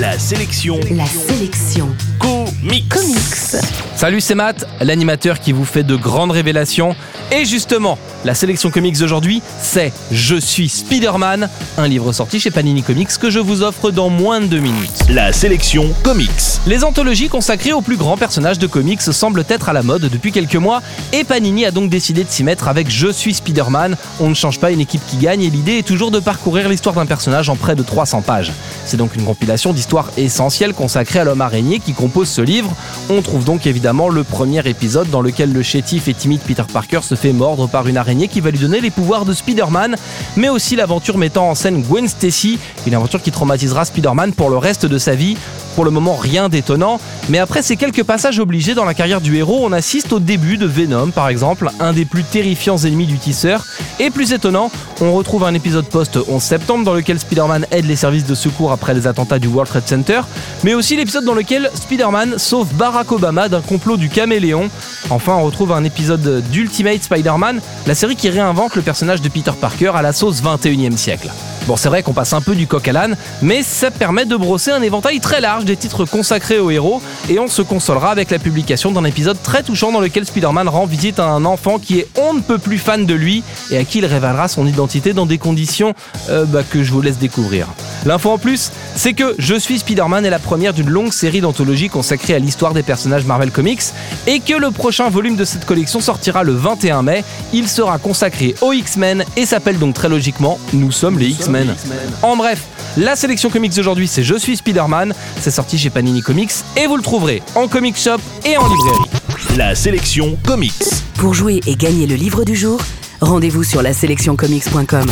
La sélection. La sélection. Comics. Comics. Salut, c'est Matt, l'animateur qui vous fait de grandes révélations. Et justement, la sélection comics d'aujourd'hui, c'est Je suis Spider-Man, un livre sorti chez Panini Comics que je vous offre dans moins de deux minutes. La sélection comics. Les anthologies consacrées aux plus grands personnages de comics semblent être à la mode depuis quelques mois et Panini a donc décidé de s'y mettre avec Je suis Spider-Man. On ne change pas une équipe qui gagne et l'idée est toujours de parcourir l'histoire d'un personnage en près de 300 pages. C'est donc une compilation d'histoires essentielles consacrées à l'homme araignée qui compose ce livre. On trouve donc évidemment le premier épisode dans lequel le chétif et timide Peter Parker se fait mordre par une araignée qui va lui donner les pouvoirs de Spider-Man, mais aussi l'aventure mettant en scène Gwen Stacy, une aventure qui traumatisera Spider-Man pour le reste de sa vie. Pour le moment, rien d'étonnant, mais après ces quelques passages obligés dans la carrière du héros, on assiste au début de Venom, par exemple, un des plus terrifiants ennemis du tisseur. Et plus étonnant, on retrouve un épisode post-11 septembre dans lequel Spider-Man aide les services de secours après les attentats du World Trade Center, mais aussi l'épisode dans lequel Spider-Man sauve Barack Obama d'un complot du caméléon. Enfin, on retrouve un épisode d'Ultimate Spider-Man, la série qui réinvente le personnage de Peter Parker à la sauce 21e siècle. Bon, c'est vrai qu'on passe un peu du coq à l'âne, mais ça permet de brosser un éventail très large des titres consacrés aux héros, et on se consolera avec la publication d'un épisode très touchant dans lequel Spider-Man rend visite à un enfant qui est on ne peut plus fan de lui, et à qui il révélera son identité dans des conditions euh, bah, que je vous laisse découvrir. L'info en plus, c'est que Je suis Spider-Man est la première d'une longue série d'anthologies consacrée à l'histoire des personnages Marvel Comics, et que le prochain volume de cette collection sortira le 21 mai. Il sera consacré aux X-Men et s'appelle donc très logiquement Nous sommes les X-Men. En bref, la sélection comics d'aujourd'hui, c'est Je suis Spider-Man. C'est sorti chez Panini Comics et vous le trouverez en comic shop et en librairie. La sélection comics. Pour jouer et gagner le livre du jour, rendez-vous sur la sélectioncomics.com.